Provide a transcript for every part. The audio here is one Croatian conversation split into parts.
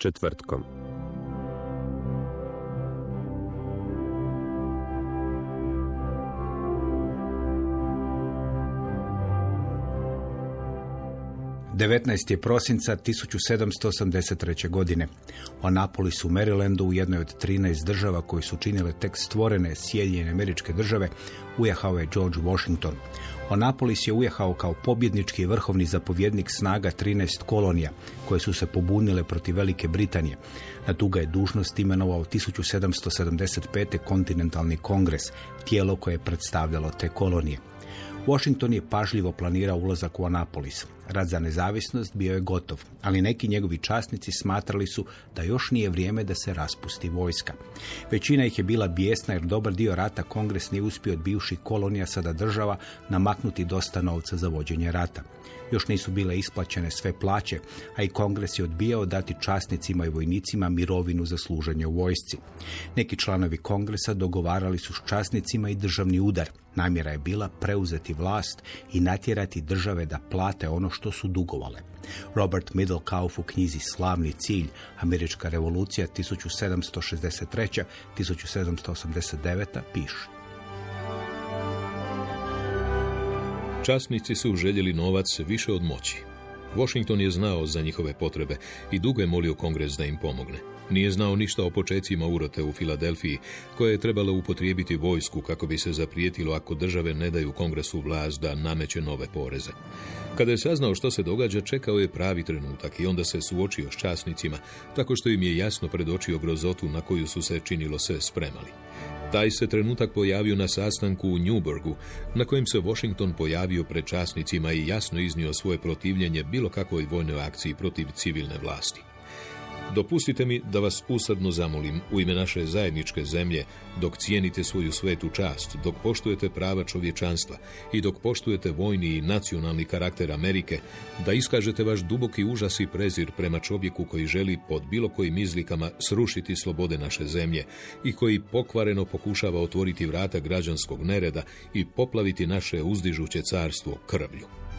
Četvrtkom. Devetnaest prosinca 1783. godine. U Anapolisu, u Marylandu, u jednoj od 13 država koji su činile tek stvorene Sjedinjene američke države, ujahao je George Washington. U Anapolis je ujahao kao pobjednički vrhovni zapovjednik snaga 13 kolonija, koje su se pobunile protiv Velike Britanije. Na tu ga je dužnost imenovao 1775. kontinentalni kongres, tijelo koje je predstavljalo te kolonije. Washington je pažljivo planirao ulazak u Anapolis. Rad za nezavisnost bio je gotov, ali neki njegovi časnici smatrali su da još nije vrijeme da se raspusti vojska. Većina ih je bila bijesna jer dobar dio rata kongres nije uspio od bivših kolonija sada država namaknuti dosta novca za vođenje rata. Još nisu bile isplaćene sve plaće, a i kongres je odbijao dati časnicima i vojnicima mirovinu za služenje u vojsci. Neki članovi kongresa dogovarali su s časnicima i državni udar. Namjera je bila preuzeti vlast i natjerati države da plate ono što su dugovale. Robert Middlekauf u knjizi Slavni cilj, Američka revolucija 1763-1789 piše. Časnici su željeli novac više od moći. Washington je znao za njihove potrebe i dugo je molio kongres da im pomogne. Nije znao ništa o počecima urote u Filadelfiji, koje je trebalo upotrijebiti vojsku kako bi se zaprijetilo ako države ne daju kongresu vlast da nameće nove poreze. Kada je saznao što se događa, čekao je pravi trenutak i onda se suočio s časnicima, tako što im je jasno predočio grozotu na koju su se činilo sve spremali. Taj se trenutak pojavio na sastanku u Newburgu, na kojem se Washington pojavio pred časnicima i jasno iznio svoje protivljenje bilo kakvoj vojnoj akciji protiv civilne vlasti. Dopustite mi da vas usadno zamolim u ime naše zajedničke zemlje, dok cijenite svoju svetu čast, dok poštujete prava čovječanstva i dok poštujete vojni i nacionalni karakter Amerike, da iskažete vaš duboki užas i prezir prema čovjeku koji želi pod bilo kojim izlikama srušiti slobode naše zemlje i koji pokvareno pokušava otvoriti vrata građanskog nereda i poplaviti naše uzdižuće carstvo krvlju.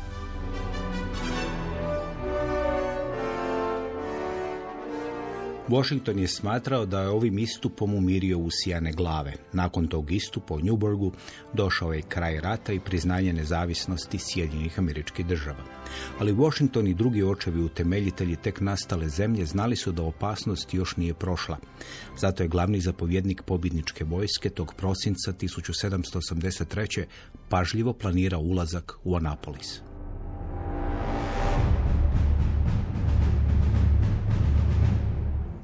Washington je smatrao da je ovim istupom umirio usijane glave. Nakon tog istupa u Newburgu došao je kraj rata i priznanje nezavisnosti Sjedinjenih američkih država. Ali Washington i drugi očevi utemeljitelji tek nastale zemlje znali su da opasnost još nije prošla. Zato je glavni zapovjednik pobjedničke vojske tog prosinca 1783. pažljivo planirao ulazak u Anapolis.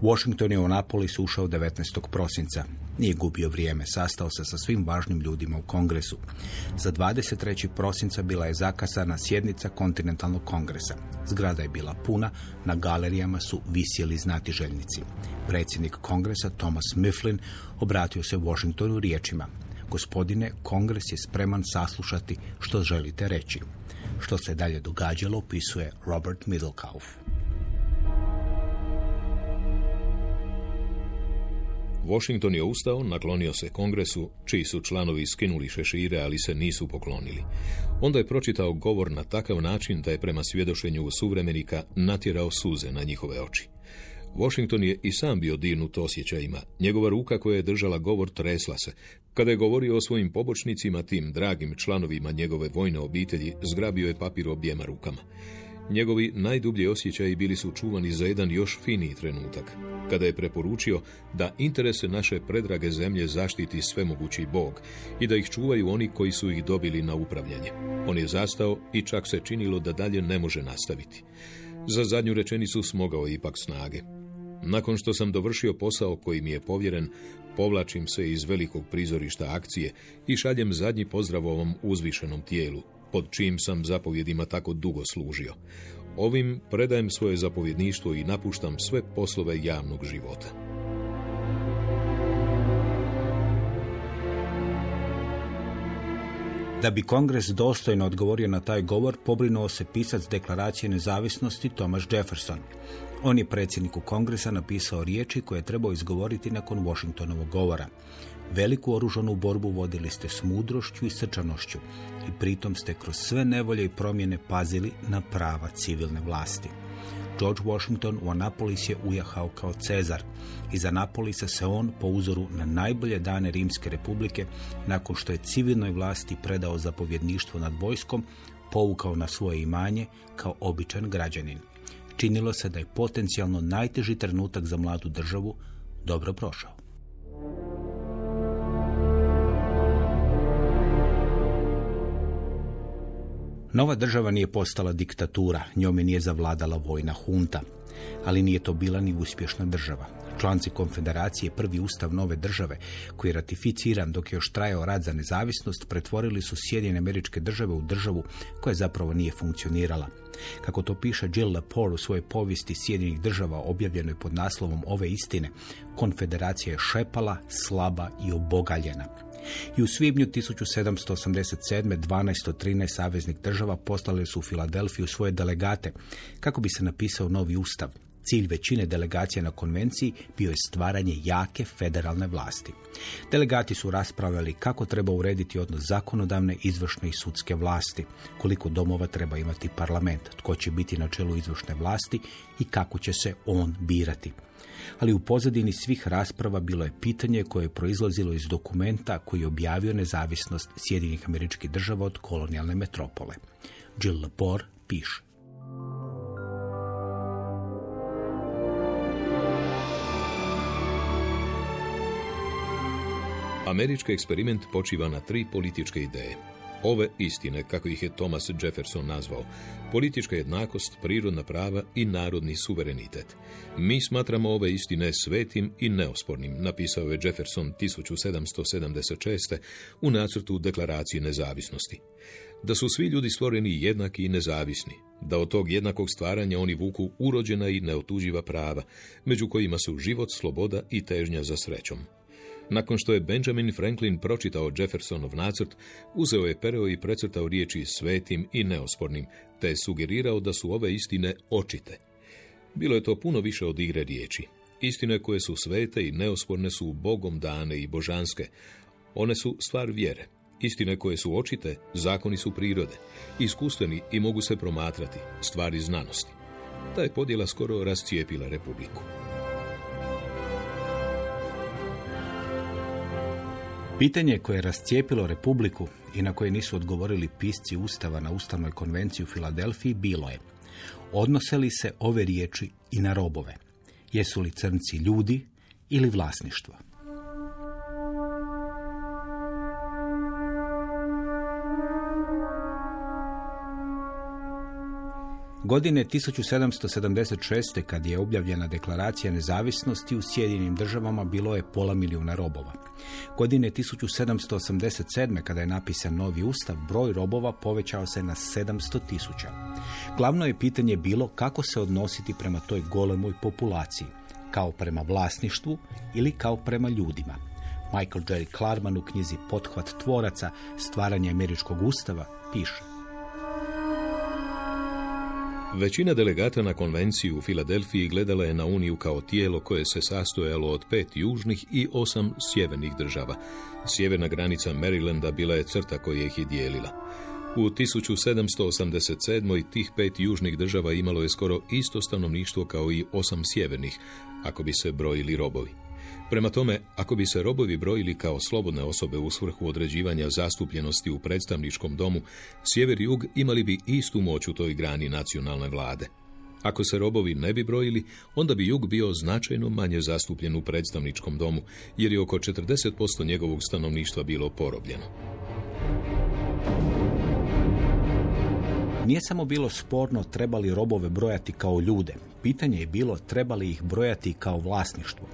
Washington je u Anapolis ušao 19. prosinca. Nije gubio vrijeme, sastao se sa svim važnim ljudima u kongresu. Za 23. prosinca bila je zakasana sjednica kontinentalnog kongresa. Zgrada je bila puna, na galerijama su visjeli znatiželjnici. Predsjednik kongresa Thomas Mifflin obratio se Washingtonu riječima. Gospodine, kongres je spreman saslušati što želite reći. Što se dalje događalo, opisuje Robert Middlekauf. Washington je ustao, naklonio se kongresu, čiji su članovi skinuli šešire, ali se nisu poklonili. Onda je pročitao govor na takav način da je prema svjedošenju suvremenika natjerao suze na njihove oči. Washington je i sam bio dirnut osjećajima. Njegova ruka koja je držala govor tresla se. Kada je govorio o svojim pobočnicima, tim dragim članovima njegove vojne obitelji, zgrabio je papir objema rukama. Njegovi najdublji osjećaji bili su čuvani za jedan još finiji trenutak, kada je preporučio da interese naše predrage zemlje zaštiti svemogući Bog i da ih čuvaju oni koji su ih dobili na upravljanje. On je zastao i čak se činilo da dalje ne može nastaviti. Za zadnju rečenicu smogao ipak snage. Nakon što sam dovršio posao koji mi je povjeren, povlačim se iz velikog prizorišta akcije i šaljem zadnji pozdrav ovom uzvišenom tijelu, pod čim sam zapovjedima tako dugo služio. Ovim predajem svoje zapovjedništvo i napuštam sve poslove javnog života. Da bi kongres dostojno odgovorio na taj govor, pobrinuo se pisac deklaracije nezavisnosti Thomas Jefferson. On je predsjedniku kongresa napisao riječi koje je trebao izgovoriti nakon Washingtonovog govora. Veliku oružanu borbu vodili ste s mudrošću i srčanošću i pritom ste kroz sve nevolje i promjene pazili na prava civilne vlasti. George Washington u Anapolis je ujahao kao Cezar. Iz Anapolisa se on, po uzoru na najbolje dane Rimske republike, nakon što je civilnoj vlasti predao zapovjedništvo nad vojskom, povukao na svoje imanje kao običan građanin. Činilo se da je potencijalno najteži trenutak za mladu državu dobro prošao. Nova država nije postala diktatura, njome nije zavladala vojna hunta, ali nije to bila ni uspješna država. Članci konfederacije, prvi ustav nove države, koji je ratificiran dok je još trajao rad za nezavisnost, pretvorili su Sjedinjene američke države u državu koja zapravo nije funkcionirala. Kako to piše Jill Lepore u svojoj povijesti Sjedinjenih država objavljenoj pod naslovom Ove istine, konfederacija je šepala, slaba i obogaljena. I u svibnju 1787. 12 od 13 saveznih država poslali su u Filadelfiju svoje delegate kako bi se napisao novi ustav. Cilj većine delegacija na konvenciji bio je stvaranje jake federalne vlasti. Delegati su raspravljali kako treba urediti odnos zakonodavne, izvršne i sudske vlasti, koliko domova treba imati parlament, tko će biti na čelu izvršne vlasti i kako će se on birati ali u pozadini svih rasprava bilo je pitanje koje je proizlazilo iz dokumenta koji je objavio nezavisnost Sjedinih američkih država od kolonijalne metropole. Jill Lepore piše. Američki eksperiment počiva na tri političke ideje. Ove istine, kako ih je Thomas Jefferson nazvao, politička jednakost, prirodna prava i narodni suverenitet. Mi smatramo ove istine svetim i neospornim, napisao je Jefferson 1776. u nacrtu deklaracije nezavisnosti. Da su svi ljudi stvoreni jednaki i nezavisni, da od tog jednakog stvaranja oni vuku urođena i neotuđiva prava, među kojima su život, sloboda i težnja za srećom. Nakon što je Benjamin Franklin pročitao Jeffersonov nacrt, uzeo je pereo i precrtao riječi svetim i neospornim, te je sugerirao da su ove istine očite. Bilo je to puno više od igre riječi. Istine koje su svete i neosporne su Bogom dane i božanske. One su stvar vjere. Istine koje su očite, zakoni su prirode. Iskustveni i mogu se promatrati, stvari znanosti. Ta je podjela skoro rascijepila republiku. Pitanje koje je rascijepilo Republiku i na koje nisu odgovorili pisci Ustava na Ustavnoj konvenciji u Filadelfiji bilo je odnose li se ove riječi i na robove? Jesu li crnci ljudi ili vlasništvo? Godine 1776. kad je objavljena deklaracija nezavisnosti u Sjedinim državama bilo je pola milijuna robova. Godine 1787. kada je napisan novi ustav, broj robova povećao se na 700 tisuća. Glavno je pitanje bilo kako se odnositi prema toj golemoj populaciji, kao prema vlasništvu ili kao prema ljudima. Michael Jerry Klarman u knjizi Pothvat tvoraca, stvaranje američkog ustava, piše. Većina delegata na konvenciju u Filadelfiji gledala je na Uniju kao tijelo koje se sastojalo od pet južnih i osam sjevernih država. Sjeverna granica Marylanda bila je crta koja ih je dijelila. U 1787. tih pet južnih država imalo je skoro isto stanovništvo kao i osam sjevernih, ako bi se brojili robovi. Prema tome, ako bi se robovi brojili kao slobodne osobe u svrhu određivanja zastupljenosti u predstavničkom domu, sjever i jug imali bi istu moć u toj grani nacionalne vlade. Ako se robovi ne bi brojili, onda bi jug bio značajno manje zastupljen u predstavničkom domu, jer je oko 40% njegovog stanovništva bilo porobljeno. Nije samo bilo sporno trebali robove brojati kao ljude. Pitanje je bilo trebali ih brojati kao vlasništvo.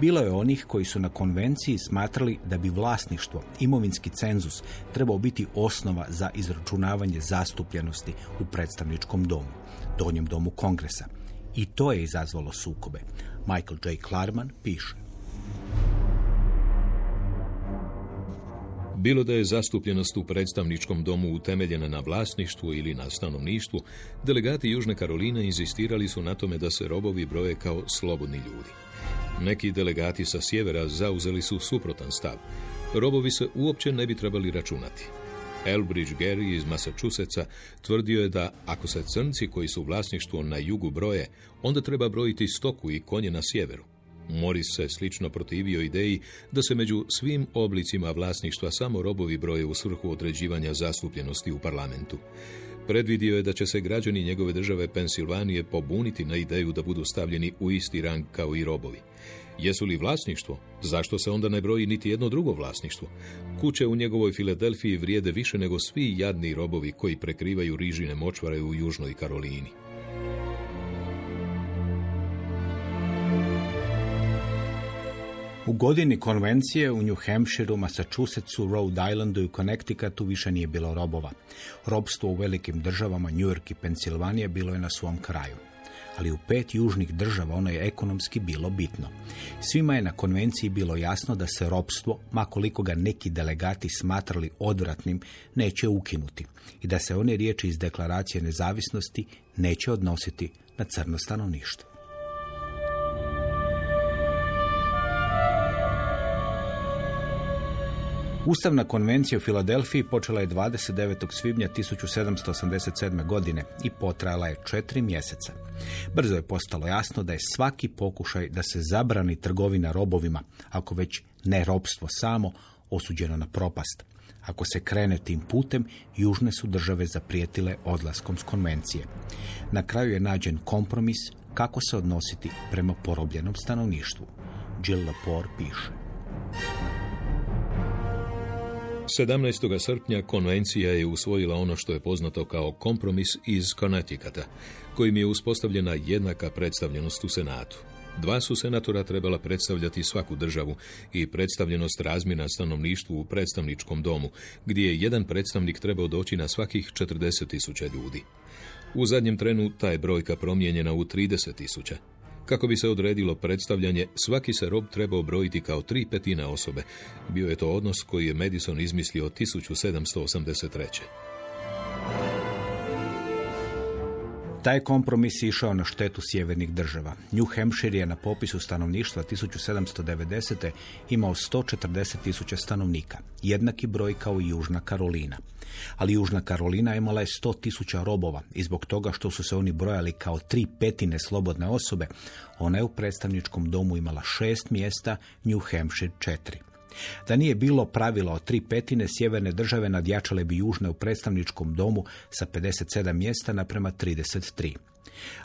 Bilo je onih koji su na konvenciji smatrali da bi vlasništvo, imovinski cenzus, trebao biti osnova za izračunavanje zastupljenosti u predstavničkom domu, donjem domu kongresa. I to je izazvalo sukobe. Michael J. Klarman piše. Bilo da je zastupljenost u predstavničkom domu utemeljena na vlasništvu ili na stanovništvu, delegati Južne Karoline inzistirali su na tome da se robovi broje kao slobodni ljudi. Neki delegati sa sjevera zauzeli su suprotan stav. Robovi se uopće ne bi trebali računati. Elbridge Gary iz Massachusettsa tvrdio je da ako se crnci koji su vlasništvo na jugu broje, onda treba brojiti stoku i konje na sjeveru. Morris se slično protivio ideji da se među svim oblicima vlasništva samo robovi broje u svrhu određivanja zastupljenosti u parlamentu. Predvidio je da će se građani njegove države Pensilvanije pobuniti na ideju da budu stavljeni u isti rang kao i robovi. Jesu li vlasništvo? Zašto se onda ne broji niti jedno drugo vlasništvo? Kuće u njegovoj Filadelfiji vrijede više nego svi jadni robovi koji prekrivaju rižine močvare u Južnoj Karolini. U godini konvencije u New Hampshireu, Massachusettsu, Rhode Islandu i Connecticutu više nije bilo robova. Robstvo u velikim državama, New York i Pensilvanija, bilo je na svom kraju. Ali u pet južnih država ono je ekonomski bilo bitno. Svima je na konvenciji bilo jasno da se robstvo, makoliko ga neki delegati smatrali odvratnim, neće ukinuti i da se one riječi iz deklaracije nezavisnosti neće odnositi na crno stanovništvo. Ustavna konvencija u Filadelfiji počela je 29. svibnja 1787. godine i potrajala je četiri mjeseca. Brzo je postalo jasno da je svaki pokušaj da se zabrani trgovina robovima, ako već ne robstvo samo, osuđeno na propast. Ako se krene tim putem, južne su države zaprijetile odlaskom s konvencije. Na kraju je nađen kompromis kako se odnositi prema porobljenom stanovništvu. Jill Lepore piše. 17. srpnja konvencija je usvojila ono što je poznato kao kompromis iz Connecticuta, kojim je uspostavljena jednaka predstavljenost u Senatu. Dva su senatora trebala predstavljati svaku državu i predstavljenost razmjena stanovništvu u predstavničkom domu, gdje je jedan predstavnik trebao doći na svakih 40 tisuća ljudi. U zadnjem trenu ta je brojka promijenjena u 30 tisuća. Kako bi se odredilo predstavljanje, svaki se rob trebao brojiti kao tri petina osobe. Bio je to odnos koji je Madison izmislio 1783. Taj kompromis išao na štetu sjevernih država. New Hampshire je na popisu stanovništva 1790. imao 140 tisuća stanovnika, jednaki broj kao i Južna Karolina. Ali Južna Karolina imala je 100 tisuća robova i zbog toga što su se oni brojali kao tri petine slobodne osobe, ona je u predstavničkom domu imala šest mjesta, New Hampshire četiri. Da nije bilo pravila o tri petine, sjeverne države nadjačale bi južne u predstavničkom domu sa 57 mjesta naprema 33.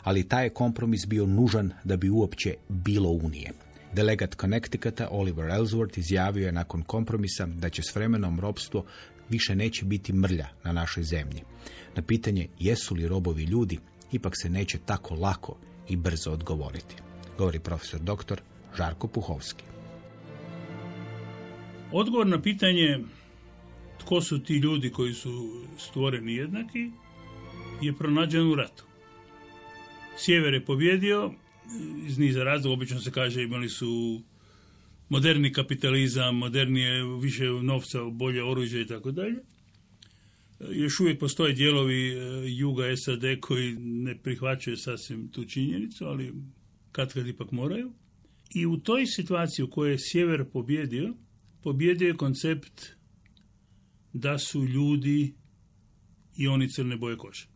Ali taj je kompromis bio nužan da bi uopće bilo unije. Delegat Connecticuta Oliver Ellsworth izjavio je nakon kompromisa da će s vremenom robstvo više neće biti mrlja na našoj zemlji. Na pitanje jesu li robovi ljudi, ipak se neće tako lako i brzo odgovoriti. Govori profesor doktor Žarko Puhovski. Odgovor na pitanje tko su ti ljudi koji su stvoreni jednaki je pronađen u ratu. Sjever je pobjedio, iz niza razloga, obično se kaže imali su moderni kapitalizam, modernije, više novca, bolje oružje i tako dalje. Još uvijek postoje dijelovi e, juga SAD koji ne prihvaćaju sasvim tu činjenicu, ali kad kad ipak moraju. I u toj situaciji u kojoj je sjever pobjedio, pobjedio je koncept da su ljudi i oni crne boje kože.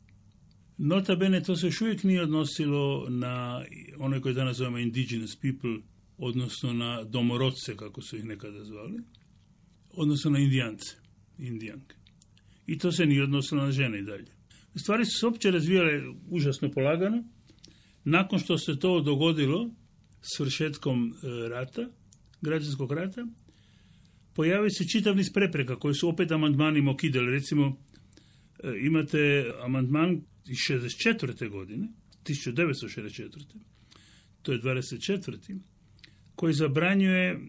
Nota bene, to se još uvijek nije odnosilo na one koje danas zovemo indigenous people odnosno na domorodce, kako su ih nekada zvali, odnosno na indijance, indijanke. I to se nije odnosilo na žene i dalje. Stvari su se opće razvijale užasno polagano. Nakon što se to dogodilo s vršetkom e, rata, građanskog rata, pojavio se čitav niz prepreka koji su opet amandmanima okidali. Recimo, e, imate amandman iz 64. godine, 1964. To je 24. koji zabranjuje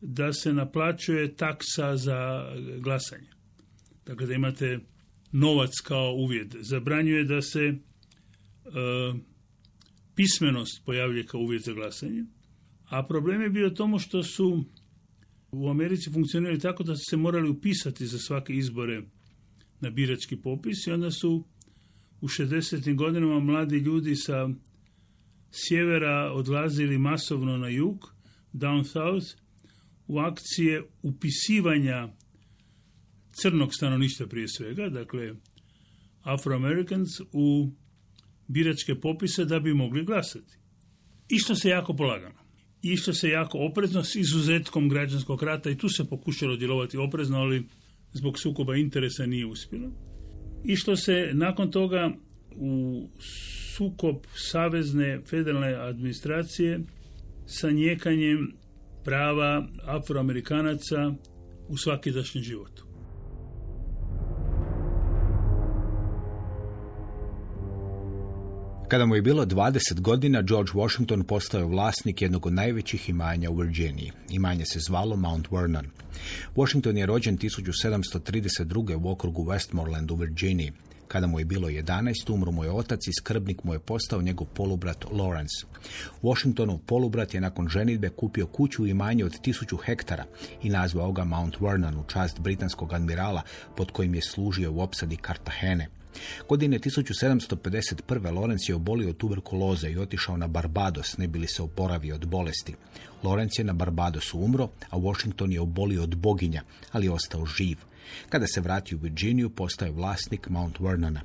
da se naplaćuje taksa za glasanje. Dakle, da imate novac kao uvjet. Zabranjuje da se e, pismenost pojavljuje kao uvjet za glasanje. A problem je bio tomu što su u Americi funkcionirali tako da su se morali upisati za svake izbore na birački popis i onda su u 60. godinama mladi ljudi sa sjevera odlazili masovno na jug, down south, u akcije upisivanja crnog stanovništva prije svega, dakle Afroamericans u biračke popise da bi mogli glasati. Išlo se jako polagano. Išlo se jako oprezno s izuzetkom građanskog rata i tu se pokušalo djelovati oprezno, ali zbog sukoba interesa nije uspjelo. Išlo se nakon toga u sukob savezne federalne administracije sa njekanjem prava afroamerikanaca u svakidašnjem životu. Kada mu je bilo 20 godina, George Washington postao je vlasnik jednog od najvećih imanja u Virginiji. Imanje se zvalo Mount Vernon. Washington je rođen 1732. u okrugu Westmoreland u Virginiji. Kada mu je bilo 11, umro mu je otac i skrbnik mu je postao njegov polubrat Lawrence. Washingtonov polubrat je nakon ženitbe kupio kuću i imanje od tisuću hektara i nazvao ga Mount Vernon u čast britanskog admirala pod kojim je služio u opsadi Kartahene. Godine 1751. Lorenz je obolio od tuberkuloze i otišao na Barbados, ne bili se oporavio od bolesti. Lorenz je na Barbadosu umro, a Washington je obolio od boginja, ali je ostao živ. Kada se vrati u Virginiju, postaje vlasnik Mount Vernona.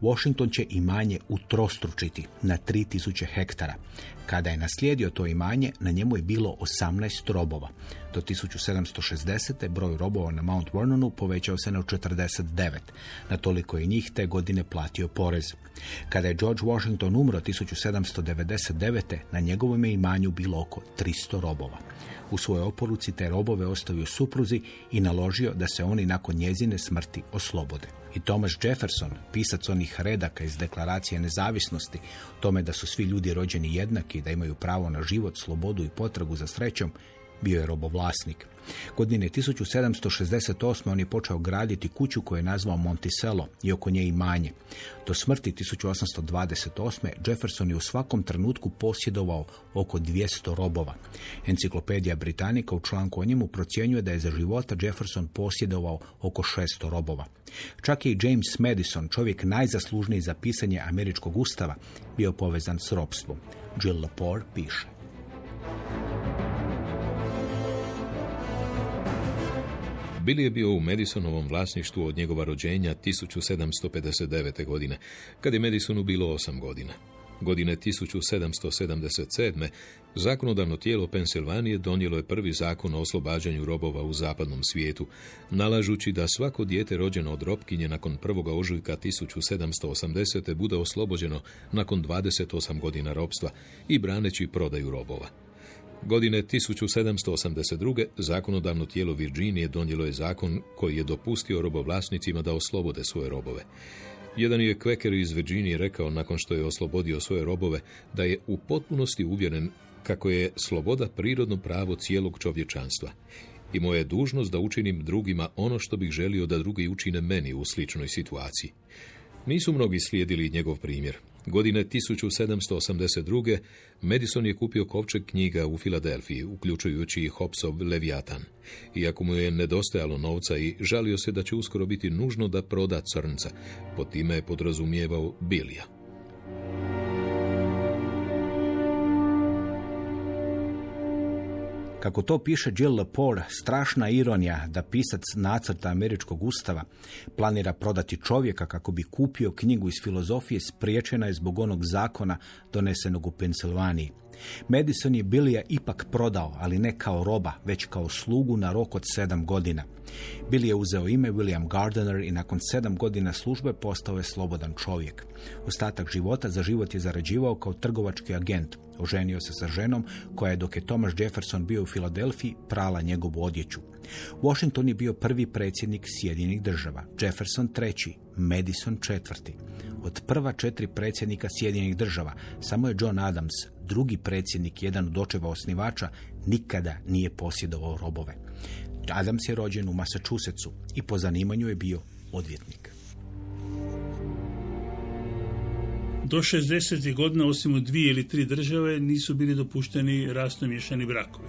Washington će imanje utrostručiti na 3000 hektara. Kada je naslijedio to imanje, na njemu je bilo 18 robova. Do 1760. broj robova na Mount Vernonu povećao se na 49. Na toliko je njih te godine platio porez. Kada je George Washington umro 1799. na njegovom je imanju bilo oko 300 robova. U svojoj oporuci te robove ostavio supruzi i naložio da se oni nakon njezine smrti oslobode. I Thomas Jefferson, pisac onih redaka iz deklaracije nezavisnosti, tome da su svi ljudi rođeni jednaki, da imaju pravo na život, slobodu i potragu za srećom, bio je robovlasnik. Godine 1768. on je počeo graditi kuću koju je nazvao Monticello i oko nje imanje. Do smrti 1828. Jefferson je u svakom trenutku posjedovao oko 200 robova. Enciklopedija Britanika u članku o njemu procjenjuje da je za života Jefferson posjedovao oko 600 robova. Čak i James Madison, čovjek najzaslužniji za pisanje američkog ustava, bio povezan s robstvom. Jill Lepore piše. Billy je bio u Madisonovom vlasništvu od njegova rođenja 1759. godine, kad je Madisonu bilo 8 godina. Godine 1777. zakonodavno tijelo Pensilvanije donijelo je prvi zakon o oslobađanju robova u zapadnom svijetu, nalažući da svako dijete rođeno od robkinje nakon prvoga ožujka 1780. bude oslobođeno nakon 28 godina robstva i braneći prodaju robova. Godine 1782. zakonodavno tijelo Virginije donijelo je zakon koji je dopustio robovlasnicima da oslobode svoje robove. Jedan je kveker iz Virginije rekao nakon što je oslobodio svoje robove da je u potpunosti uvjeren kako je sloboda prirodno pravo cijelog čovječanstva i moja je dužnost da učinim drugima ono što bih želio da drugi učine meni u sličnoj situaciji. Nisu mnogi slijedili njegov primjer. Godine 1782. Madison je kupio kovčeg knjiga u Filadelfiji, uključujući i Hopsov Leviatan. Iako mu je nedostajalo novca i žalio se da će uskoro biti nužno da proda crnca, pod time je podrazumijevao Bilija. Kako to piše Jill Lepore, strašna ironija da pisac nacrta američkog ustava planira prodati čovjeka kako bi kupio knjigu iz filozofije spriječena je zbog onog zakona donesenog u Pensilvaniji. Madison je Bilija ipak prodao, ali ne kao roba, već kao slugu na rok od sedam godina. Billy je uzeo ime William Gardner i nakon sedam godina službe postao je slobodan čovjek. Ostatak života za život je zarađivao kao trgovački agent. Oženio se sa ženom koja je dok je Thomas Jefferson bio u Filadelfiji prala njegovu odjeću. Washington je bio prvi predsjednik Sjedinjenih država, Jefferson treći, Madison četvrti. Od prva četiri predsjednika Sjedinjenih država samo je John Adams, drugi predsjednik, jedan od očeva osnivača, nikada nije posjedovao robove. Adams je rođen u Massachusettsu i po zanimanju je bio odvjetnik. Do 60. godina, osim u dvije ili tri države, nisu bili dopušteni rasno miješani brakovi.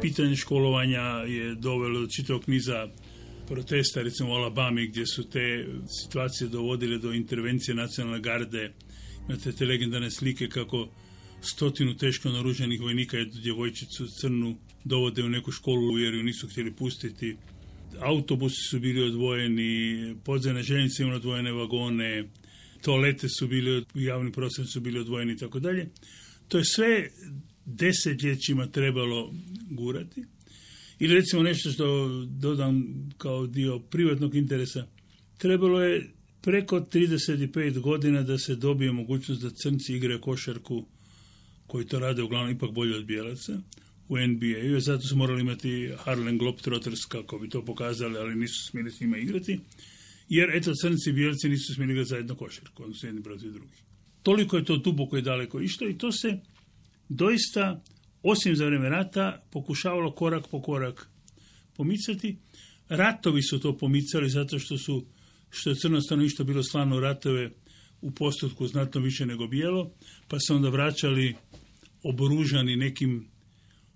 Pitanje školovanja je dovelo do čitavog niza protesta, recimo u Alabami, gdje su te situacije dovodile do intervencije nacionalne garde. Imate te legendarne slike kako stotinu teško naruženih vojnika jednu djevojčicu crnu dovode u neku školu jer ju nisu htjeli pustiti. Autobusi su bili odvojeni, podzemne željeznice imaju odvojene vagone, toalete su bili, javni prostor su bili odvojeni i tako dalje. To je sve desetljećima trebalo gurati. Ili recimo nešto što dodam kao dio privatnog interesa. Trebalo je preko 35 godina da se dobije mogućnost da crnci igraju košarku koji to rade uglavnom ipak bolje od bijelaca u NBA-u, zato su morali imati Harlem Globetrotters kako bi to pokazali, ali nisu smjeli s njima igrati, jer eto crnci i bijelci nisu smjeli igrati zajedno košarku, odnosno jedni protiv drugih. Toliko je to duboko i daleko išlo i to se doista, osim za vrijeme rata, pokušavalo korak po korak pomicati. Ratovi su to pomicali zato što su, što je crno stanovništvo bilo slano ratove u postotku znatno više nego bijelo, pa se onda vraćali oboružani nekim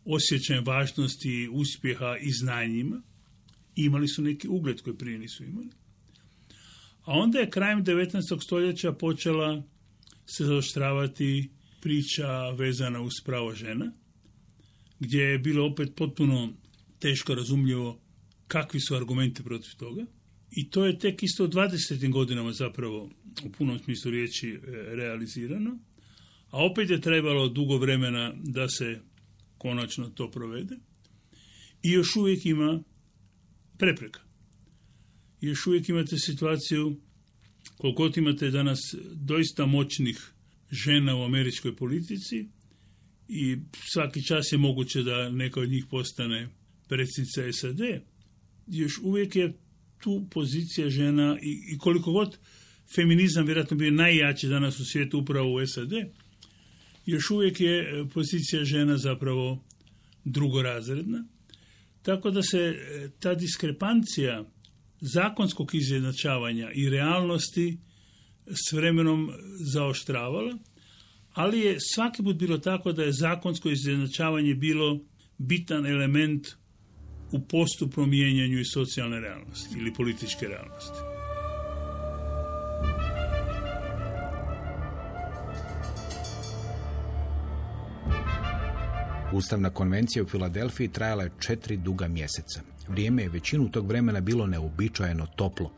osjećajem važnosti, uspjeha i znanjima. Imali su neki ugled koji prije nisu imali. A onda je krajem 19. stoljeća počela se zaoštravati priča vezana uz pravo žena, gdje je bilo opet potpuno teško razumljivo kakvi su argumenti protiv toga. I to je tek isto u 20. godinama zapravo u punom smislu riječi e, realizirano. A opet je trebalo dugo vremena da se konačno to provede. I još uvijek ima prepreka. Još uvijek imate situaciju, koliko imate danas doista moćnih žena u američkoj politici i svaki čas je moguće da neka od njih postane predsjednica SAD, još uvijek je tu pozicija žena i, i koliko god feminizam vjerojatno bio najjači danas u svijetu upravo u SAD, još uvijek je e, pozicija žena zapravo drugorazredna. Tako da se e, ta diskrepancija zakonskog izjednačavanja i realnosti s vremenom zaoštravala, ali je svaki put bilo tako da je zakonsko izjednačavanje bilo bitan element u postupnom mijenjanju i socijalne realnosti ili političke realnosti. Ustavna konvencija u Filadelfiji trajala je četiri duga mjeseca. Vrijeme je većinu tog vremena bilo neobičajeno toplo.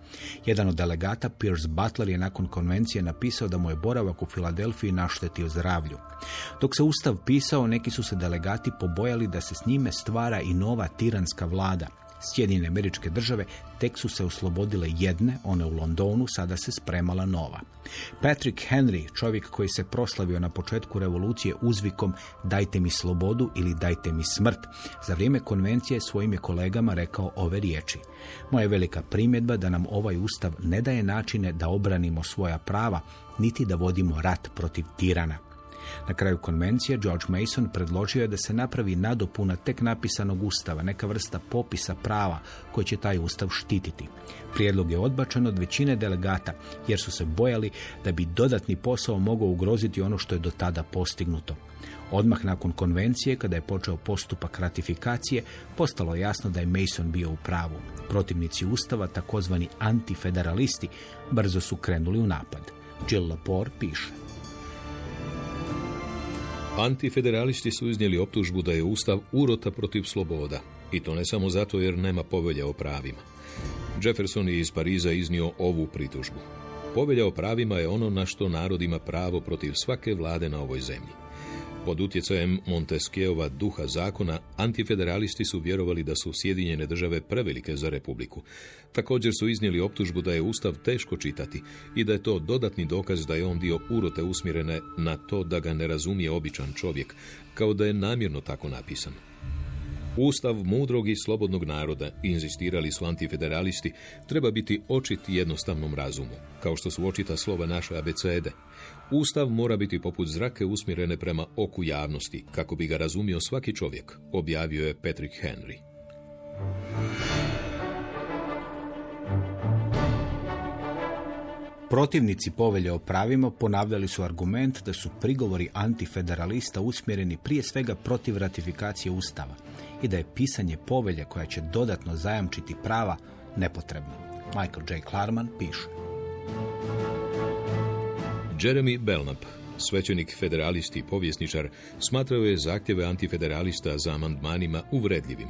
Jedan od delegata, Pierce Butler, je nakon konvencije napisao da mu je boravak u Filadelfiji naštetio zdravlju. Dok se Ustav pisao, neki su se delegati pobojali da se s njime stvara i nova tiranska vlada. Sjedinjene američke države tek su se oslobodile jedne, one u Londonu, sada se spremala nova. Patrick Henry, čovjek koji se proslavio na početku revolucije uzvikom dajte mi slobodu ili dajte mi smrt, za vrijeme konvencije svojim je kolegama rekao ove riječi. Moja velika primjedba da nam ovaj ustav ne daje načine da obranimo svoja prava, niti da vodimo rat protiv tirana. Na kraju konvencije George Mason predložio je da se napravi nadopuna tek napisanog ustava, neka vrsta popisa prava koji će taj ustav štititi. Prijedlog je odbačen od većine delegata jer su se bojali da bi dodatni posao mogao ugroziti ono što je do tada postignuto. Odmah nakon konvencije, kada je počeo postupak ratifikacije, postalo je jasno da je Mason bio u pravu. Protivnici ustava, takozvani antifederalisti, brzo su krenuli u napad. Jill Lepore piše. Antifederalisti su iznijeli optužbu da je Ustav urota protiv sloboda. I to ne samo zato jer nema povelja o pravima. Jefferson je iz Pariza iznio ovu pritužbu. Povelja o pravima je ono na što narod ima pravo protiv svake vlade na ovoj zemlji. Pod utjecajem Montesquieuova duha zakona, antifederalisti su vjerovali da su Sjedinjene države prevelike za republiku. Također su iznijeli optužbu da je Ustav teško čitati i da je to dodatni dokaz da je on dio urote usmjerene na to da ga ne razumije običan čovjek, kao da je namjerno tako napisan. Ustav mudrog i slobodnog naroda, inzistirali su antifederalisti, treba biti očit jednostavnom razumu, kao što su očita slova naše abecede. Ustav mora biti poput zrake usmjerene prema oku javnosti, kako bi ga razumio svaki čovjek, objavio je Patrick Henry. Protivnici povelje o pravima ponavljali su argument da su prigovori antifederalista usmjereni prije svega protiv ratifikacije Ustava i da je pisanje povelje koja će dodatno zajamčiti prava nepotrebno. Michael J. Klarman piše. Jeremy Belknap, svećenik federalisti i povjesničar, smatrao je zahtjeve antifederalista za amandmanima uvredljivim.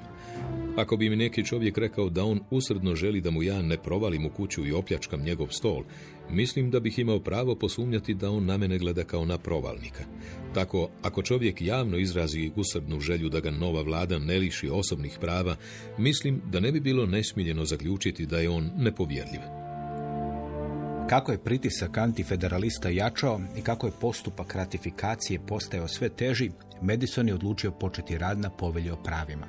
Ako bi mi neki čovjek rekao da on usredno želi da mu ja ne provalim u kuću i opljačkam njegov stol, mislim da bih imao pravo posumnjati da on na mene gleda kao na provalnika. Tako, ako čovjek javno izrazi usrednu želju da ga nova vlada ne liši osobnih prava, mislim da ne bi bilo nesmiljeno zaključiti da je on nepovjerljiv. Kako je pritisak antifederalista jačao i kako je postupak ratifikacije postajao sve teži, Madison je odlučio početi rad na povelji o pravima.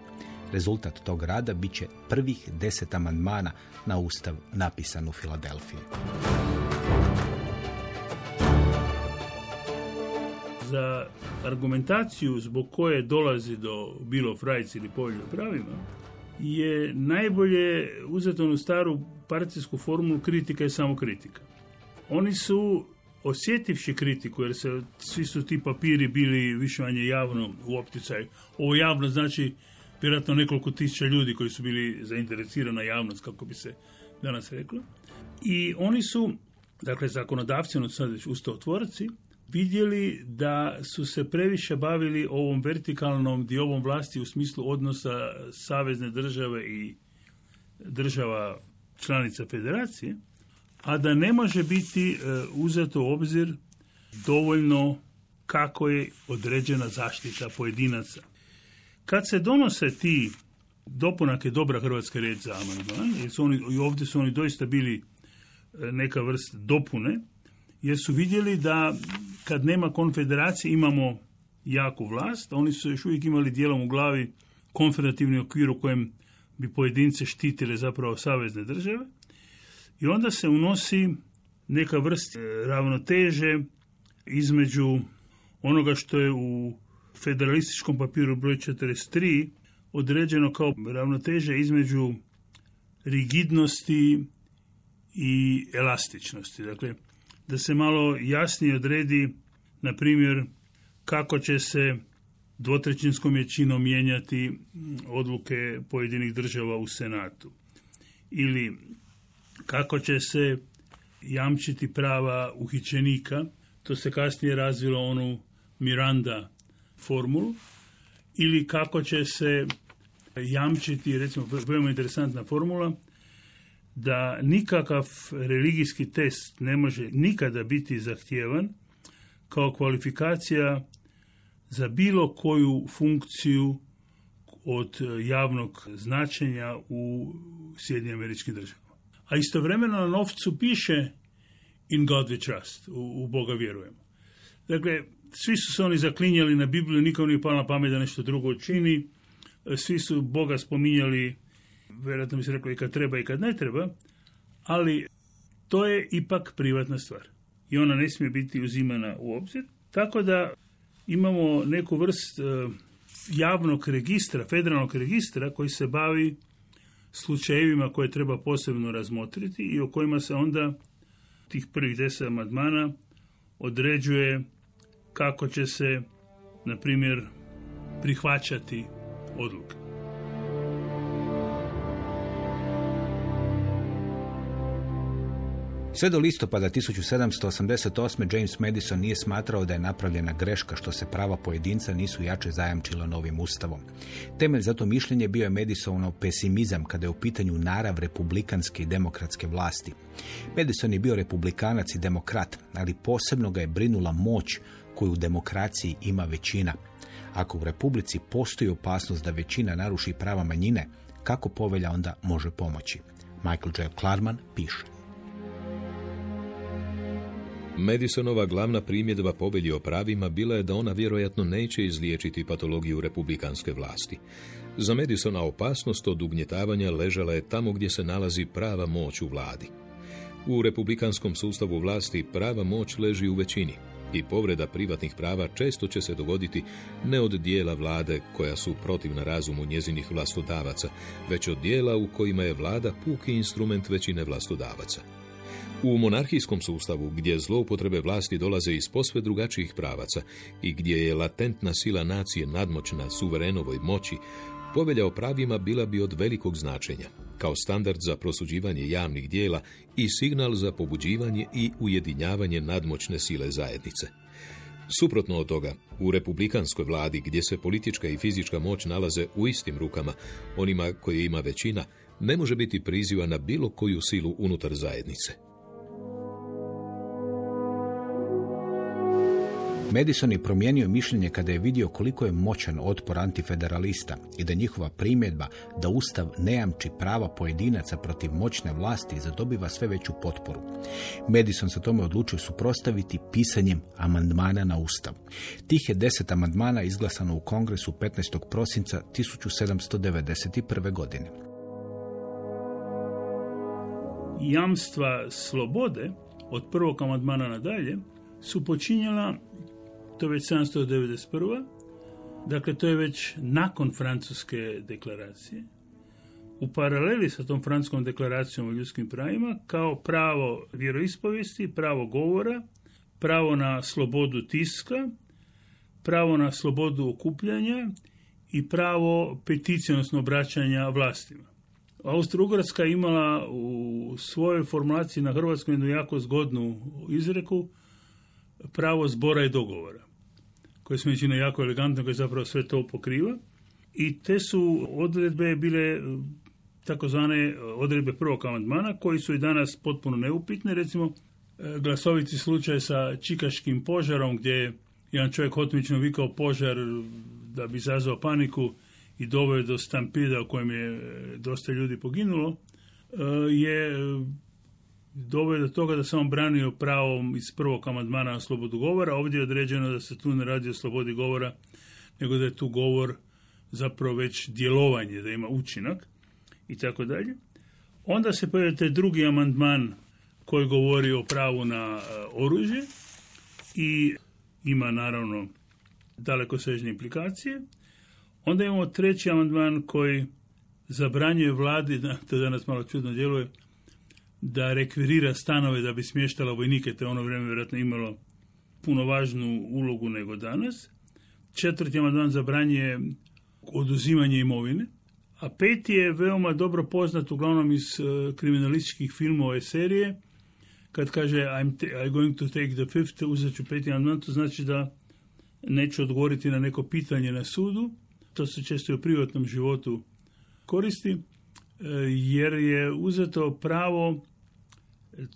Rezultat tog rada bit će prvih deset amandmana na ustav napisan u Filadelfiji. Za argumentaciju zbog koje dolazi do bilo frajci ili povelje o pravima je najbolje uzeti onu staru partijsku formulu kritika i samokritika. Oni su osjetivši kritiku, jer se svi su ti papiri bili više manje javno u opticaju. Ovo javno znači vjerojatno nekoliko tisuća ljudi koji su bili zainteresirana javnost, kako bi se danas reklo. I oni su, dakle, zakonodavci, ono sad već ustavotvorci, vidjeli da su se previše bavili ovom vertikalnom diobom vlasti u smislu odnosa savezne države i država članica federacije, a da ne može biti e, uzeto u obzir dovoljno kako je određena zaštita pojedinaca. Kad se donose ti dopunak je dobra hrvatska riječ za amandman, jer su oni, i ovdje su oni doista bili e, neka vrst dopune, jer su vidjeli da kad nema konfederacije imamo jaku vlast, oni su još uvijek imali dijelom u glavi konfederativni okvir u kojem bi pojedince štitile zapravo savezne države i onda se unosi neka vrst e, ravnoteže između onoga što je u federalističkom papiru broj 43 određeno kao ravnoteže između rigidnosti i elastičnosti. Dakle, da se malo jasnije odredi, na primjer, kako će se dvotrećinskom većinom mijenjati odluke pojedinih država u Senatu. Ili kako će se jamčiti prava uhićenika, to se kasnije razvilo onu Miranda formulu, ili kako će se jamčiti, recimo, veoma interesantna formula, da nikakav religijski test ne može nikada biti zahtjevan kao kvalifikacija za bilo koju funkciju od javnog značenja u Sjedinjenim američkim državama. A istovremeno na novcu piše in God we trust, u, u Boga vjerujemo. Dakle, svi su se oni zaklinjali na Bibliju, nikom nije palo na pamet da nešto drugo čini, svi su Boga spominjali, vjerojatno bi se reklo i kad treba i kad ne treba, ali to je ipak privatna stvar. I ona ne smije biti uzimana u obzir. Tako da imamo neku vrst e, javnog registra, federalnog registra koji se bavi slučajevima koje treba posebno razmotriti i o kojima se onda tih prvih deset amandmana određuje kako će se, na primjer, prihvaćati odluke. Sve do listopada 1788. James Madison nije smatrao da je napravljena greška što se prava pojedinca nisu jače zajamčila novim ustavom. Temelj za to mišljenje bio je Madisonov pesimizam kada je u pitanju narav republikanske i demokratske vlasti. Madison je bio republikanac i demokrat, ali posebno ga je brinula moć koju u demokraciji ima većina. Ako u Republici postoji opasnost da većina naruši prava manjine, kako povelja onda može pomoći? Michael J. Klarman piše. Madisonova glavna primjedba povelji o pravima bila je da ona vjerojatno neće izliječiti patologiju republikanske vlasti. Za Madisona opasnost od ugnjetavanja ležala je tamo gdje se nalazi prava moć u vladi. U republikanskom sustavu vlasti prava moć leži u većini i povreda privatnih prava često će se dogoditi ne od dijela vlade koja su protivna razumu njezinih vlastodavaca, već od dijela u kojima je vlada puki instrument većine vlastodavaca. U monarhijskom sustavu, gdje zloupotrebe vlasti dolaze iz posve drugačijih pravaca i gdje je latentna sila nacije nadmoćna suverenovoj moći, povelja o pravima bila bi od velikog značenja, kao standard za prosuđivanje javnih dijela i signal za pobuđivanje i ujedinjavanje nadmoćne sile zajednice. Suprotno od toga, u republikanskoj vladi gdje se politička i fizička moć nalaze u istim rukama, onima koje ima većina, ne može biti priziva na bilo koju silu unutar zajednice. Madison je promijenio mišljenje kada je vidio koliko je moćan otpor antifederalista i da njihova primjedba da Ustav ne jamči prava pojedinaca protiv moćne vlasti zadobiva sve veću potporu. Madison se tome odlučio suprostaviti pisanjem amandmana na Ustav. Tih je deset amandmana izglasano u kongresu 15. prosinca 1791. godine. Jamstva slobode od prvog amandmana nadalje su počinjela to je već 791. Dakle, to je već nakon francuske deklaracije. U paraleli sa tom francuskom deklaracijom o ljudskim pravima, kao pravo vjeroispovijesti, pravo govora, pravo na slobodu tiska, pravo na slobodu okupljanja i pravo peticije, odnosno obraćanja vlastima. Austro-Ugarska imala u svojoj formulaciji na hrvatskom jednu jako zgodnu izreku pravo zbora i dogovora koje smo jako elegantno, koje zapravo sve to pokriva. I te su odredbe bile e, takozvane odredbe prvog amandmana, koji su i danas potpuno neupitne. Recimo, e, glasoviti slučaj sa čikaškim požarom, gdje je jedan čovjek hotmično vikao požar da bi izazvao paniku i doveo do stampida u kojem je e, dosta ljudi poginulo, je doveo do toga da se branio pravom iz prvog amandmana na slobodu govora. Ovdje je određeno da se tu ne radi o slobodi govora, nego da je tu govor zapravo već djelovanje, da ima učinak i tako dalje. Onda se pojavio taj drugi amandman koji govori o pravu na e, oružje i ima naravno daleko sežne implikacije. Onda imamo treći amandman koji zabranjuje vladi, to danas malo čudno djeluje, da rekvirira stanove da bi smještala vojnike, te ono vrijeme vjerojatno imalo puno važnu ulogu nego danas. Četvrti amandman zabranje oduzimanje imovine. A peti je veoma dobro poznat uglavnom iz uh, kriminalističkih filmova i serije. Kad kaže I'm, I'm going to take the fifth, uzet ću peti amandman, to znači da neću odgovoriti na neko pitanje na sudu. To se često u privatnom životu koristi e, jer je uzeto pravo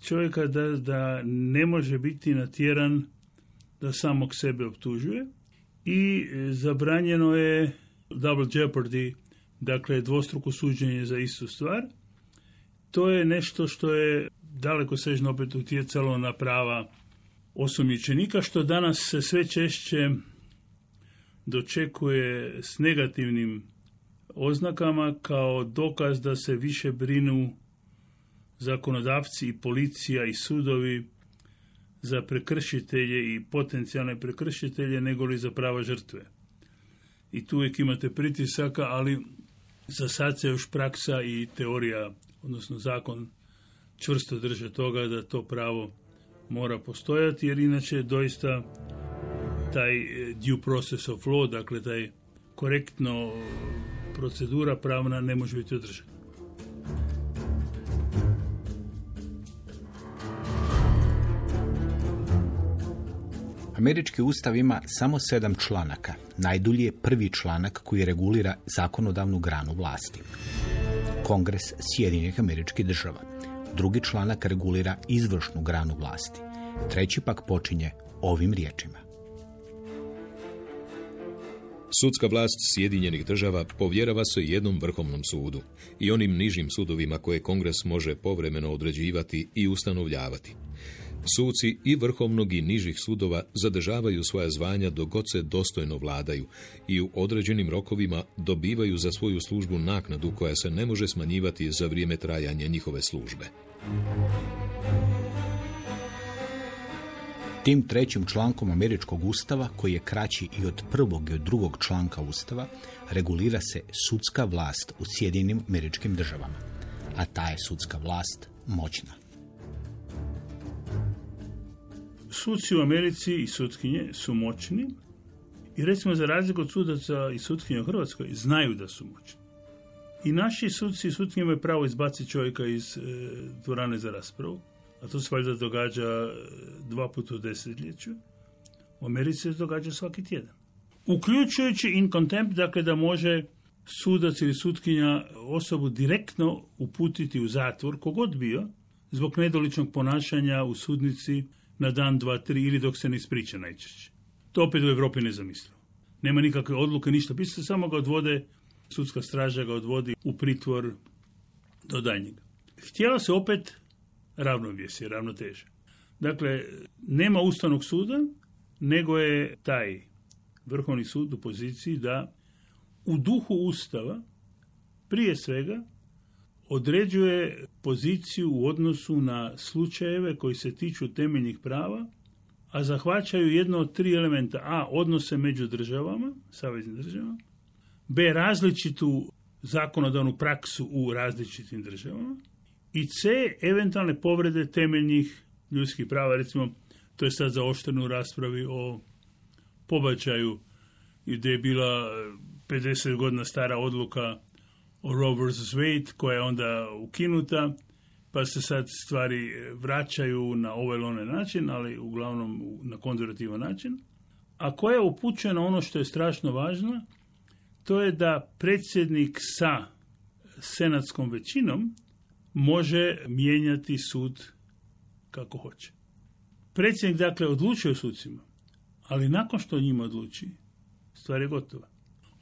čovjeka da, da ne može biti natjeran da samog sebe optužuje i zabranjeno je double jeopardy, dakle dvostruko suđenje za istu stvar. To je nešto što je daleko sežno opet utjecalo na prava osumnjičenika, što danas se sve češće dočekuje s negativnim oznakama kao dokaz da se više brinu zakonodavci i policija i sudovi za prekršitelje i potencijalne prekršitelje nego li za prava žrtve. I tu uvijek imate pritisaka, ali za sad se još praksa i teorija, odnosno zakon, čvrsto drže toga da to pravo mora postojati, jer inače doista taj eh, due process of law, dakle taj korektno procedura pravna ne može biti održana. Američki ustav ima samo sedam članaka. Najdulji je prvi članak koji regulira zakonodavnu granu vlasti. Kongres Sjedinjenih američkih država. Drugi članak regulira izvršnu granu vlasti. Treći pak počinje ovim riječima. Sudska vlast Sjedinjenih država povjerava se jednom vrhovnom sudu i onim nižim sudovima koje Kongres može povremeno određivati i ustanovljavati. Suci i vrhovnog i nižih sudova zadržavaju svoja zvanja dok god se dostojno vladaju i u određenim rokovima dobivaju za svoju službu naknadu koja se ne može smanjivati za vrijeme trajanja njihove službe. Tim trećim člankom američkog ustava, koji je kraći i od prvog i od drugog članka ustava, regulira se sudska vlast u Sjedinim američkim državama. A ta je sudska vlast moćna. Suci u Americi i sutkinje su moćni i recimo za razliku od sudaca i sutkinje u Hrvatskoj znaju da su moćni. I naši suci i sutkinje imaju pravo izbaciti čovjeka iz e, dvorane za raspravu, a to se valjda događa e, dva puta u desetljeću. U Americi se događa svaki tjedan. Uključujući in contempt, dakle da može sudac ili sutkinja osobu direktno uputiti u zatvor, kogod bio, zbog nedoličnog ponašanja u sudnici na dan, dva, tri ili dok se ne ispriča najčešće. To opet u Europi ne zamislivo. Nema nikakve odluke, ništa. Pisa samo ga odvode, sudska straža ga odvodi u pritvor do daljnjega. Htjela se opet ravnovjesje, ravnoteže. Dakle, nema Ustavnog suda, nego je taj Vrhovni sud u poziciji da u duhu Ustava prije svega određuje poziciju u odnosu na slučajeve koji se tiču temeljnih prava, a zahvaćaju jedno od tri elementa. A. Odnose među državama, saveznim državama. B. Različitu zakonodavnu praksu u različitim državama. I C. Eventualne povrede temeljnih ljudskih prava. Recimo, to je sad zaoštreno u raspravi o pobačaju gdje je bila 50 godina stara odluka o Roe vs. Wade koja je onda ukinuta pa se sad stvari vraćaju na ovaj ili onaj način, ali uglavnom na konzervativan način, a koja upućuje na ono što je strašno važno, to je da predsjednik sa senatskom većinom može mijenjati sud kako hoće. Predsjednik dakle odlučuje o sucima, ali nakon što njima odluči, stvar je gotova.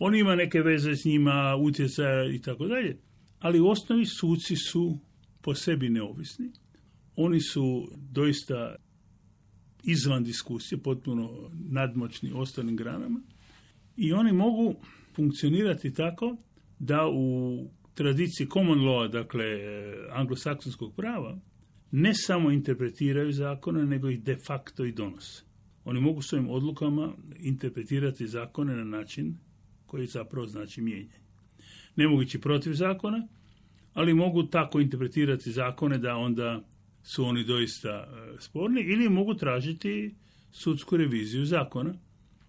On ima neke veze s njima, utjecaja i tako dalje, ali u osnovi suci su po sebi neovisni. Oni su doista izvan diskusije, potpuno nadmoćni ostalim granama i oni mogu funkcionirati tako da u tradiciji common law, dakle anglosaksonskog prava, ne samo interpretiraju zakone, nego ih de facto i donose. Oni mogu svojim odlukama interpretirati zakone na način koji zapravo znači mijenjanje. Ne mogu ići protiv zakona, ali mogu tako interpretirati zakone da onda su oni doista e, sporni ili mogu tražiti sudsku reviziju zakona,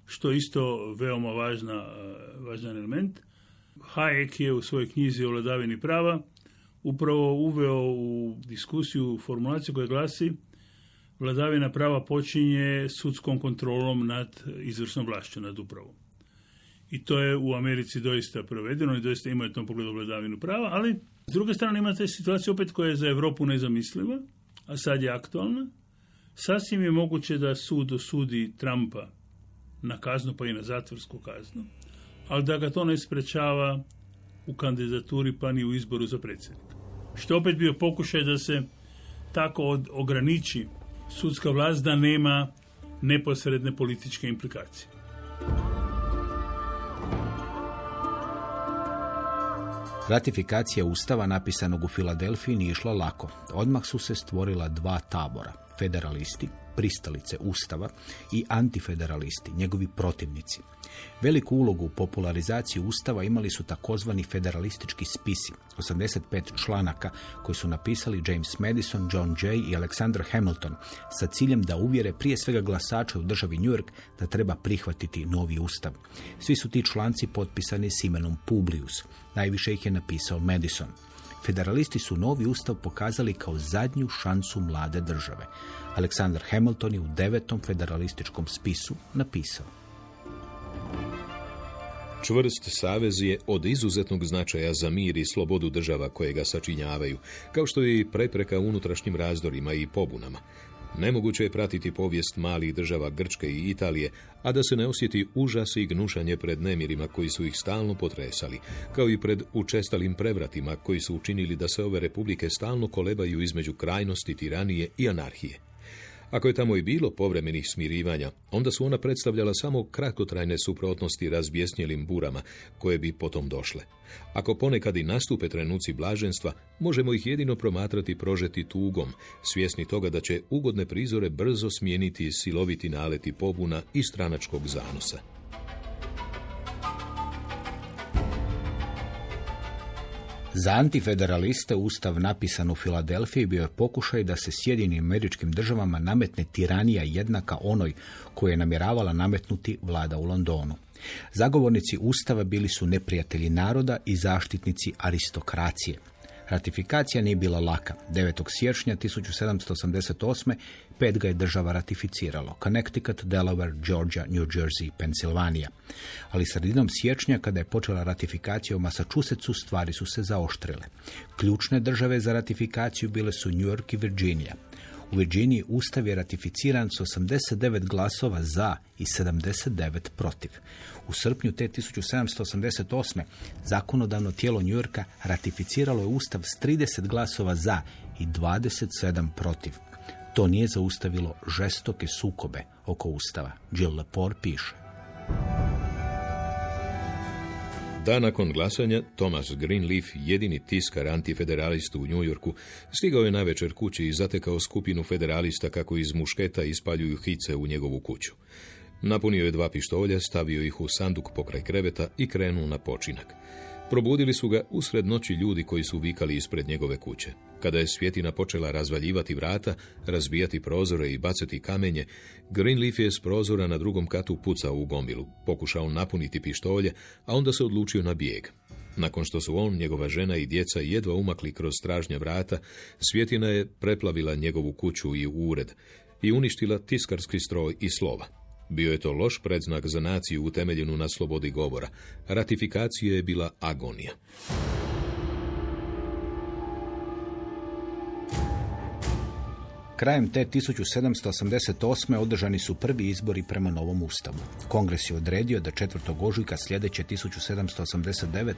što je isto veoma važna, e, važan element. Hayek je u svojoj knjizi o vladavini prava upravo uveo u diskusiju formulaciju koja glasi vladavina prava počinje sudskom kontrolom nad izvršnom vlašću, nad upravom. I to je u Americi doista provedeno i doista imaju u tom pogledu vladavinu prava, ali s druge strane imate situaciju opet koja je za Europu nezamisliva, a sad je aktualna. Sasvim je moguće da sud osudi Trumpa na kaznu pa i na zatvorsku kaznu, ali da ga to ne sprečava u kandidaturi pa ni u izboru za predsjednika. Što opet bio pokušaj da se tako od, ograniči sudska vlast da nema neposredne političke implikacije. Ratifikacija ustava napisanog u Filadelfiji nije išla lako. Odmah su se stvorila dva tabora, federalisti, pristalice ustava i antifederalisti, njegovi protivnici. Veliku ulogu u popularizaciji ustava imali su takozvani federalistički spisi, 85 članaka koji su napisali James Madison, John Jay i Alexander Hamilton sa ciljem da uvjere prije svega glasače u državi New York da treba prihvatiti novi ustav. Svi su ti članci potpisani s imenom Publius. Najviše ih je napisao Madison. Federalisti su novi ustav pokazali kao zadnju šansu mlade države. Alexander Hamilton je u devetom federalističkom spisu napisao. Čvrst savez je od izuzetnog značaja za mir i slobodu država koje ga sačinjavaju, kao što je i prepreka unutrašnjim razdorima i pobunama. Nemoguće je pratiti povijest malih država Grčke i Italije, a da se ne osjeti užas i gnušanje pred nemirima koji su ih stalno potresali, kao i pred učestalim prevratima koji su učinili da se ove republike stalno kolebaju između krajnosti, tiranije i anarhije. Ako je tamo i bilo povremenih smirivanja, onda su ona predstavljala samo kratkotrajne suprotnosti razbjesnjelim burama koje bi potom došle. Ako ponekad i nastupe trenuci blaženstva, možemo ih jedino promatrati prožeti tugom, svjesni toga da će ugodne prizore brzo smijeniti siloviti naleti pobuna i stranačkog zanosa. Za antifederaliste ustav napisan u Filadelfiji bio je pokušaj da se Sjedinim američkim državama nametne tiranija jednaka onoj koju je namjeravala nametnuti vlada u Londonu. Zagovornici ustava bili su neprijatelji naroda i zaštitnici aristokracije. Ratifikacija nije bila laka. 9. siječnja 1788. pet ga je država ratificiralo. Connecticut, Delaware, Georgia, New Jersey i Pensilvanija. Ali sredinom siječnja, kada je počela ratifikacija u Massachusettsu, stvari su se zaoštrile. Ključne države za ratifikaciju bile su New York i Virginia. U Virginiji ustav je ratificiran s 89 glasova za i 79 protiv. U srpnju te 1788. zakonodavno tijelo Njujorka ratificiralo je ustav s 30 glasova za i 27 protiv. To nije zaustavilo žestoke sukobe oko ustava. Jill Lepore piše. Dan nakon glasanja, Thomas Greenleaf, jedini tiskar antifederalista u New Yorku, stigao je na večer kući i zatekao skupinu federalista kako iz mušketa ispaljuju hice u njegovu kuću. Napunio je dva pištolja, stavio ih u sanduk pokraj kreveta i krenuo na počinak. Probudili su ga usred noći ljudi koji su vikali ispred njegove kuće. Kada je svjetina počela razvaljivati vrata, razbijati prozore i bacati kamenje, Greenleaf je s prozora na drugom katu pucao u gomilu, pokušao napuniti pištolje, a onda se odlučio na bijeg. Nakon što su on, njegova žena i djeca jedva umakli kroz stražnja vrata, svjetina je preplavila njegovu kuću i ured i uništila tiskarski stroj i slova. Bio je to loš predznak za naciju utemeljenu na slobodi govora. Ratifikacija je bila agonija. Krajem te 1788. održani su prvi izbori prema novom ustavu. Kongres je odredio da 4. ožujka sljedeće 1789.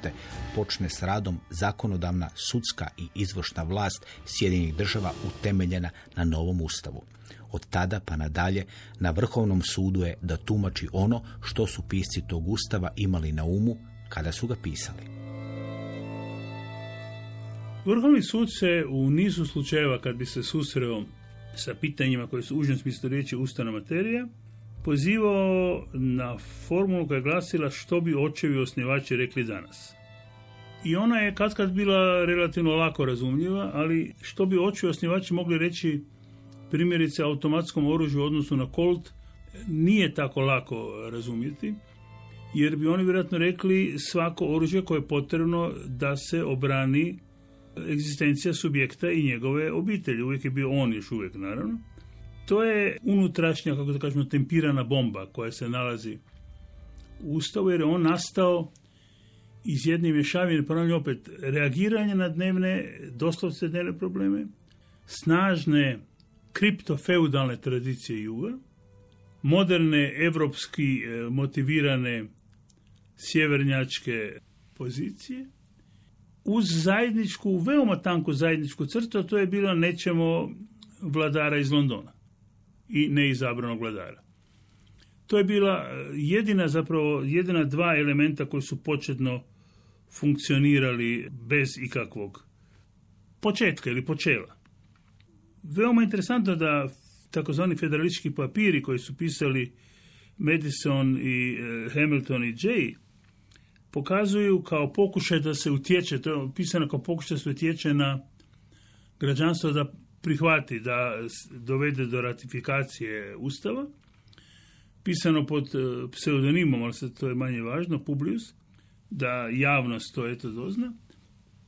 počne s radom zakonodavna, sudska i izvršna vlast Sjedinjenih država utemeljena na novom ustavu. Od tada pa nadalje na Vrhovnom sudu je da tumači ono što su pisci tog ustava imali na umu kada su ga pisali. Vrhovni sud se u nizu slučajeva kad bi se susreo sa pitanjima koje su u užem smislu riječi ustavna materija, pozivao na formulu koja je glasila što bi očevi osnivači rekli danas. I ona je kad kad bila relativno lako razumljiva, ali što bi očevi osnivači mogli reći primjerice automatskom oružju odnosu na Colt nije tako lako razumjeti, jer bi oni vjerojatno rekli svako oružje koje je potrebno da se obrani egzistencija subjekta i njegove obitelji. Uvijek je bio on još uvijek, naravno. To je unutrašnja, kako da kažemo, tempirana bomba koja se nalazi u Ustavu, jer je on nastao iz jedne mješavine, ponavljam opet, reagiranje na dnevne, doslovce dnevne probleme, snažne kriptofeudalne tradicije juga, moderne, evropski e, motivirane sjevernjačke pozicije, uz zajedničku, veoma tanku zajedničku crtu, to je bilo nećemo vladara iz Londona i neizabranog vladara. To je bila e, jedina zapravo, jedina dva elementa koji su početno funkcionirali bez ikakvog početka ili počela. Veoma interesantno da takozvani federalistički papiri koji su pisali Madison i e, Hamilton i Jay pokazuju kao pokušaj da se utječe, to je pisano kao pokušaj da se utječe na građanstvo da prihvati, da dovede do ratifikacije Ustava, pisano pod e, pseudonimom, ali se to je manje važno, Publius, da javnost to eto dozna.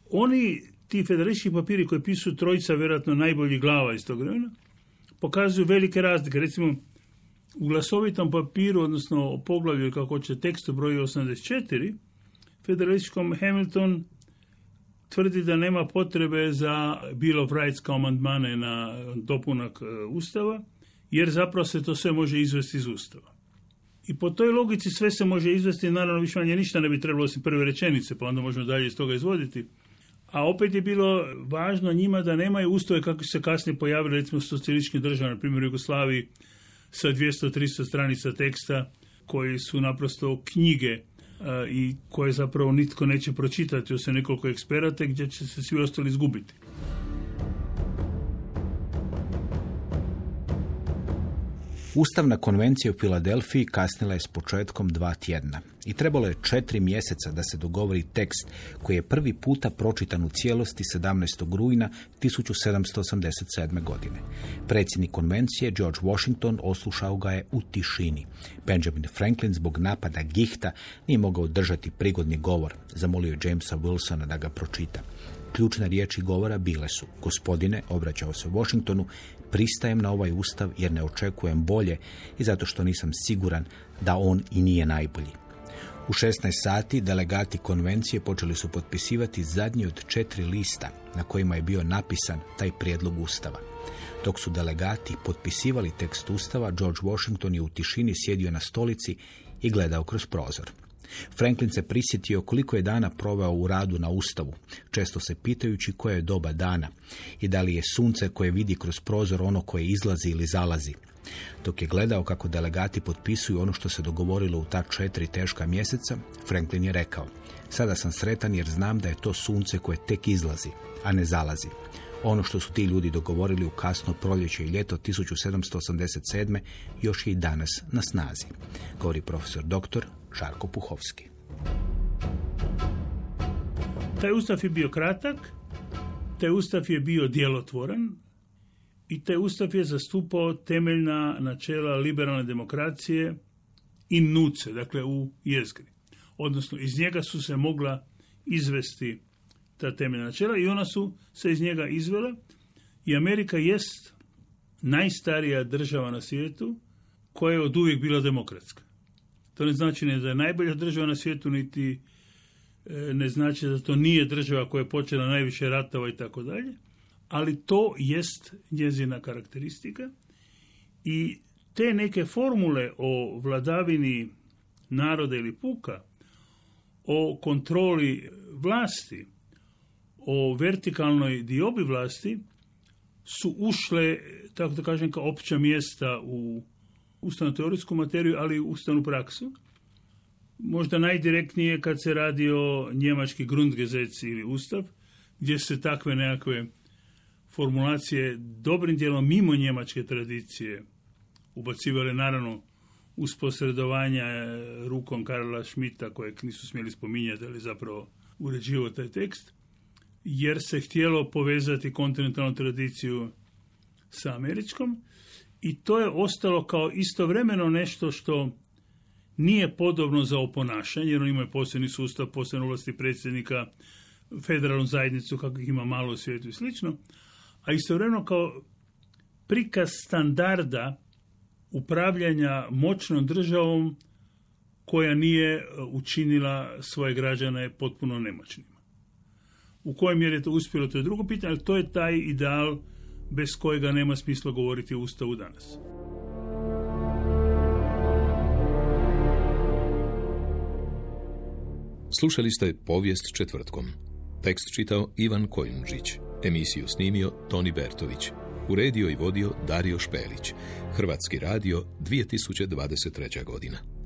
Oni ti federalistički papiri koji pisu trojica vjerojatno najboljih glava iz tog vremena, pokazuju velike razlike. Recimo, u glasovitom papiru, odnosno poglavlju, kako će tekstu broju 84, federalističkom Hamilton tvrdi da nema potrebe za Bill of Rights kao amandmane na dopunak e, Ustava, jer zapravo se to sve može izvesti iz Ustava. I po toj logici sve se može izvesti, naravno više manje ništa ne bi trebalo osim prve rečenice, pa onda možemo dalje iz toga izvoditi. A opet je bilo važno njima da nemaju ustave kako se kasnije pojavili recimo socijalističkim državama, na primjer Jugoslaviji, sa 200-300 stranica teksta koji su naprosto knjige i koje zapravo nitko neće pročitati osim nekoliko eksperata gdje će se svi ostali izgubiti. Ustavna konvencija u Filadelfiji kasnila je s početkom dva tjedna i trebalo je četiri mjeseca da se dogovori tekst koji je prvi puta pročitan u cijelosti 17. rujna 1787. godine. Predsjednik konvencije George Washington oslušao ga je u tišini. Benjamin Franklin zbog napada gihta nije mogao držati prigodni govor. Zamolio je Jamesa Wilsona da ga pročita. Ključne riječi govora bile su, gospodine, obraćao se Washingtonu, pristajem na ovaj ustav jer ne očekujem bolje i zato što nisam siguran da on i nije najbolji. U 16 sati delegati konvencije počeli su potpisivati zadnji od četiri lista na kojima je bio napisan taj prijedlog ustava. Dok su delegati potpisivali tekst ustava, George Washington je u tišini sjedio na stolici i gledao kroz prozor. Franklin se prisjetio koliko je dana proveo u radu na Ustavu, često se pitajući koje je doba dana i da li je sunce koje vidi kroz prozor ono koje izlazi ili zalazi. Dok je gledao kako delegati potpisuju ono što se dogovorilo u ta četiri teška mjeseca, Franklin je rekao, sada sam sretan jer znam da je to sunce koje tek izlazi, a ne zalazi. Ono što su ti ljudi dogovorili u kasno proljeće i ljeto 1787. još je i danas na snazi, govori profesor doktor Žarko Puhovski. Taj ustav je bio kratak, taj ustav je bio djelotvoran i taj ustav je zastupao temeljna načela liberalne demokracije i nuce, dakle u jezgri. Odnosno, iz njega su se mogla izvesti ta temeljna načela i ona su se iz njega izvela i Amerika jest najstarija država na svijetu koja je od uvijek bila demokratska. To ne znači ne da je najbolja država na svijetu, niti e, ne znači da to nije država koja je počela najviše ratova i tako dalje, ali to jest njezina karakteristika. I te neke formule o vladavini naroda ili puka, o kontroli vlasti, o vertikalnoj diobi vlasti su ušle, tako da kažem, kao opća mjesta u ustavno teorijsku materiju, ali i ustavnu praksu. Možda najdirektnije kad se radi o njemački Grundgesetz ili ustav, gdje se takve nekakve formulacije dobrim dijelom mimo njemačke tradicije ubacivale naravno uz posredovanja rukom Karla Schmidta kojeg nisu smjeli spominjati, ali zapravo uređivo taj tekst, jer se htjelo povezati kontinentalnu tradiciju sa američkom i to je ostalo kao istovremeno nešto što nije podobno za oponašanje, jer oni imaju posebni sustav, posebne ovlasti predsjednika, federalnu zajednicu, kako ih ima malo u svijetu i slično, a istovremeno kao prikaz standarda upravljanja moćnom državom koja nije učinila svoje građane potpuno nemoćnima. U kojoj mjeri je to uspjelo, to je drugo pitanje, ali to je taj ideal bez kojega nema smisla govoriti o Ustavu danas. Slušali ste povijest četvrtkom. Tekst čitao Ivan Kojundžić. Emisiju snimio Toni Bertović. Uredio i vodio Dario Špelić. Hrvatski radio 2023. godina.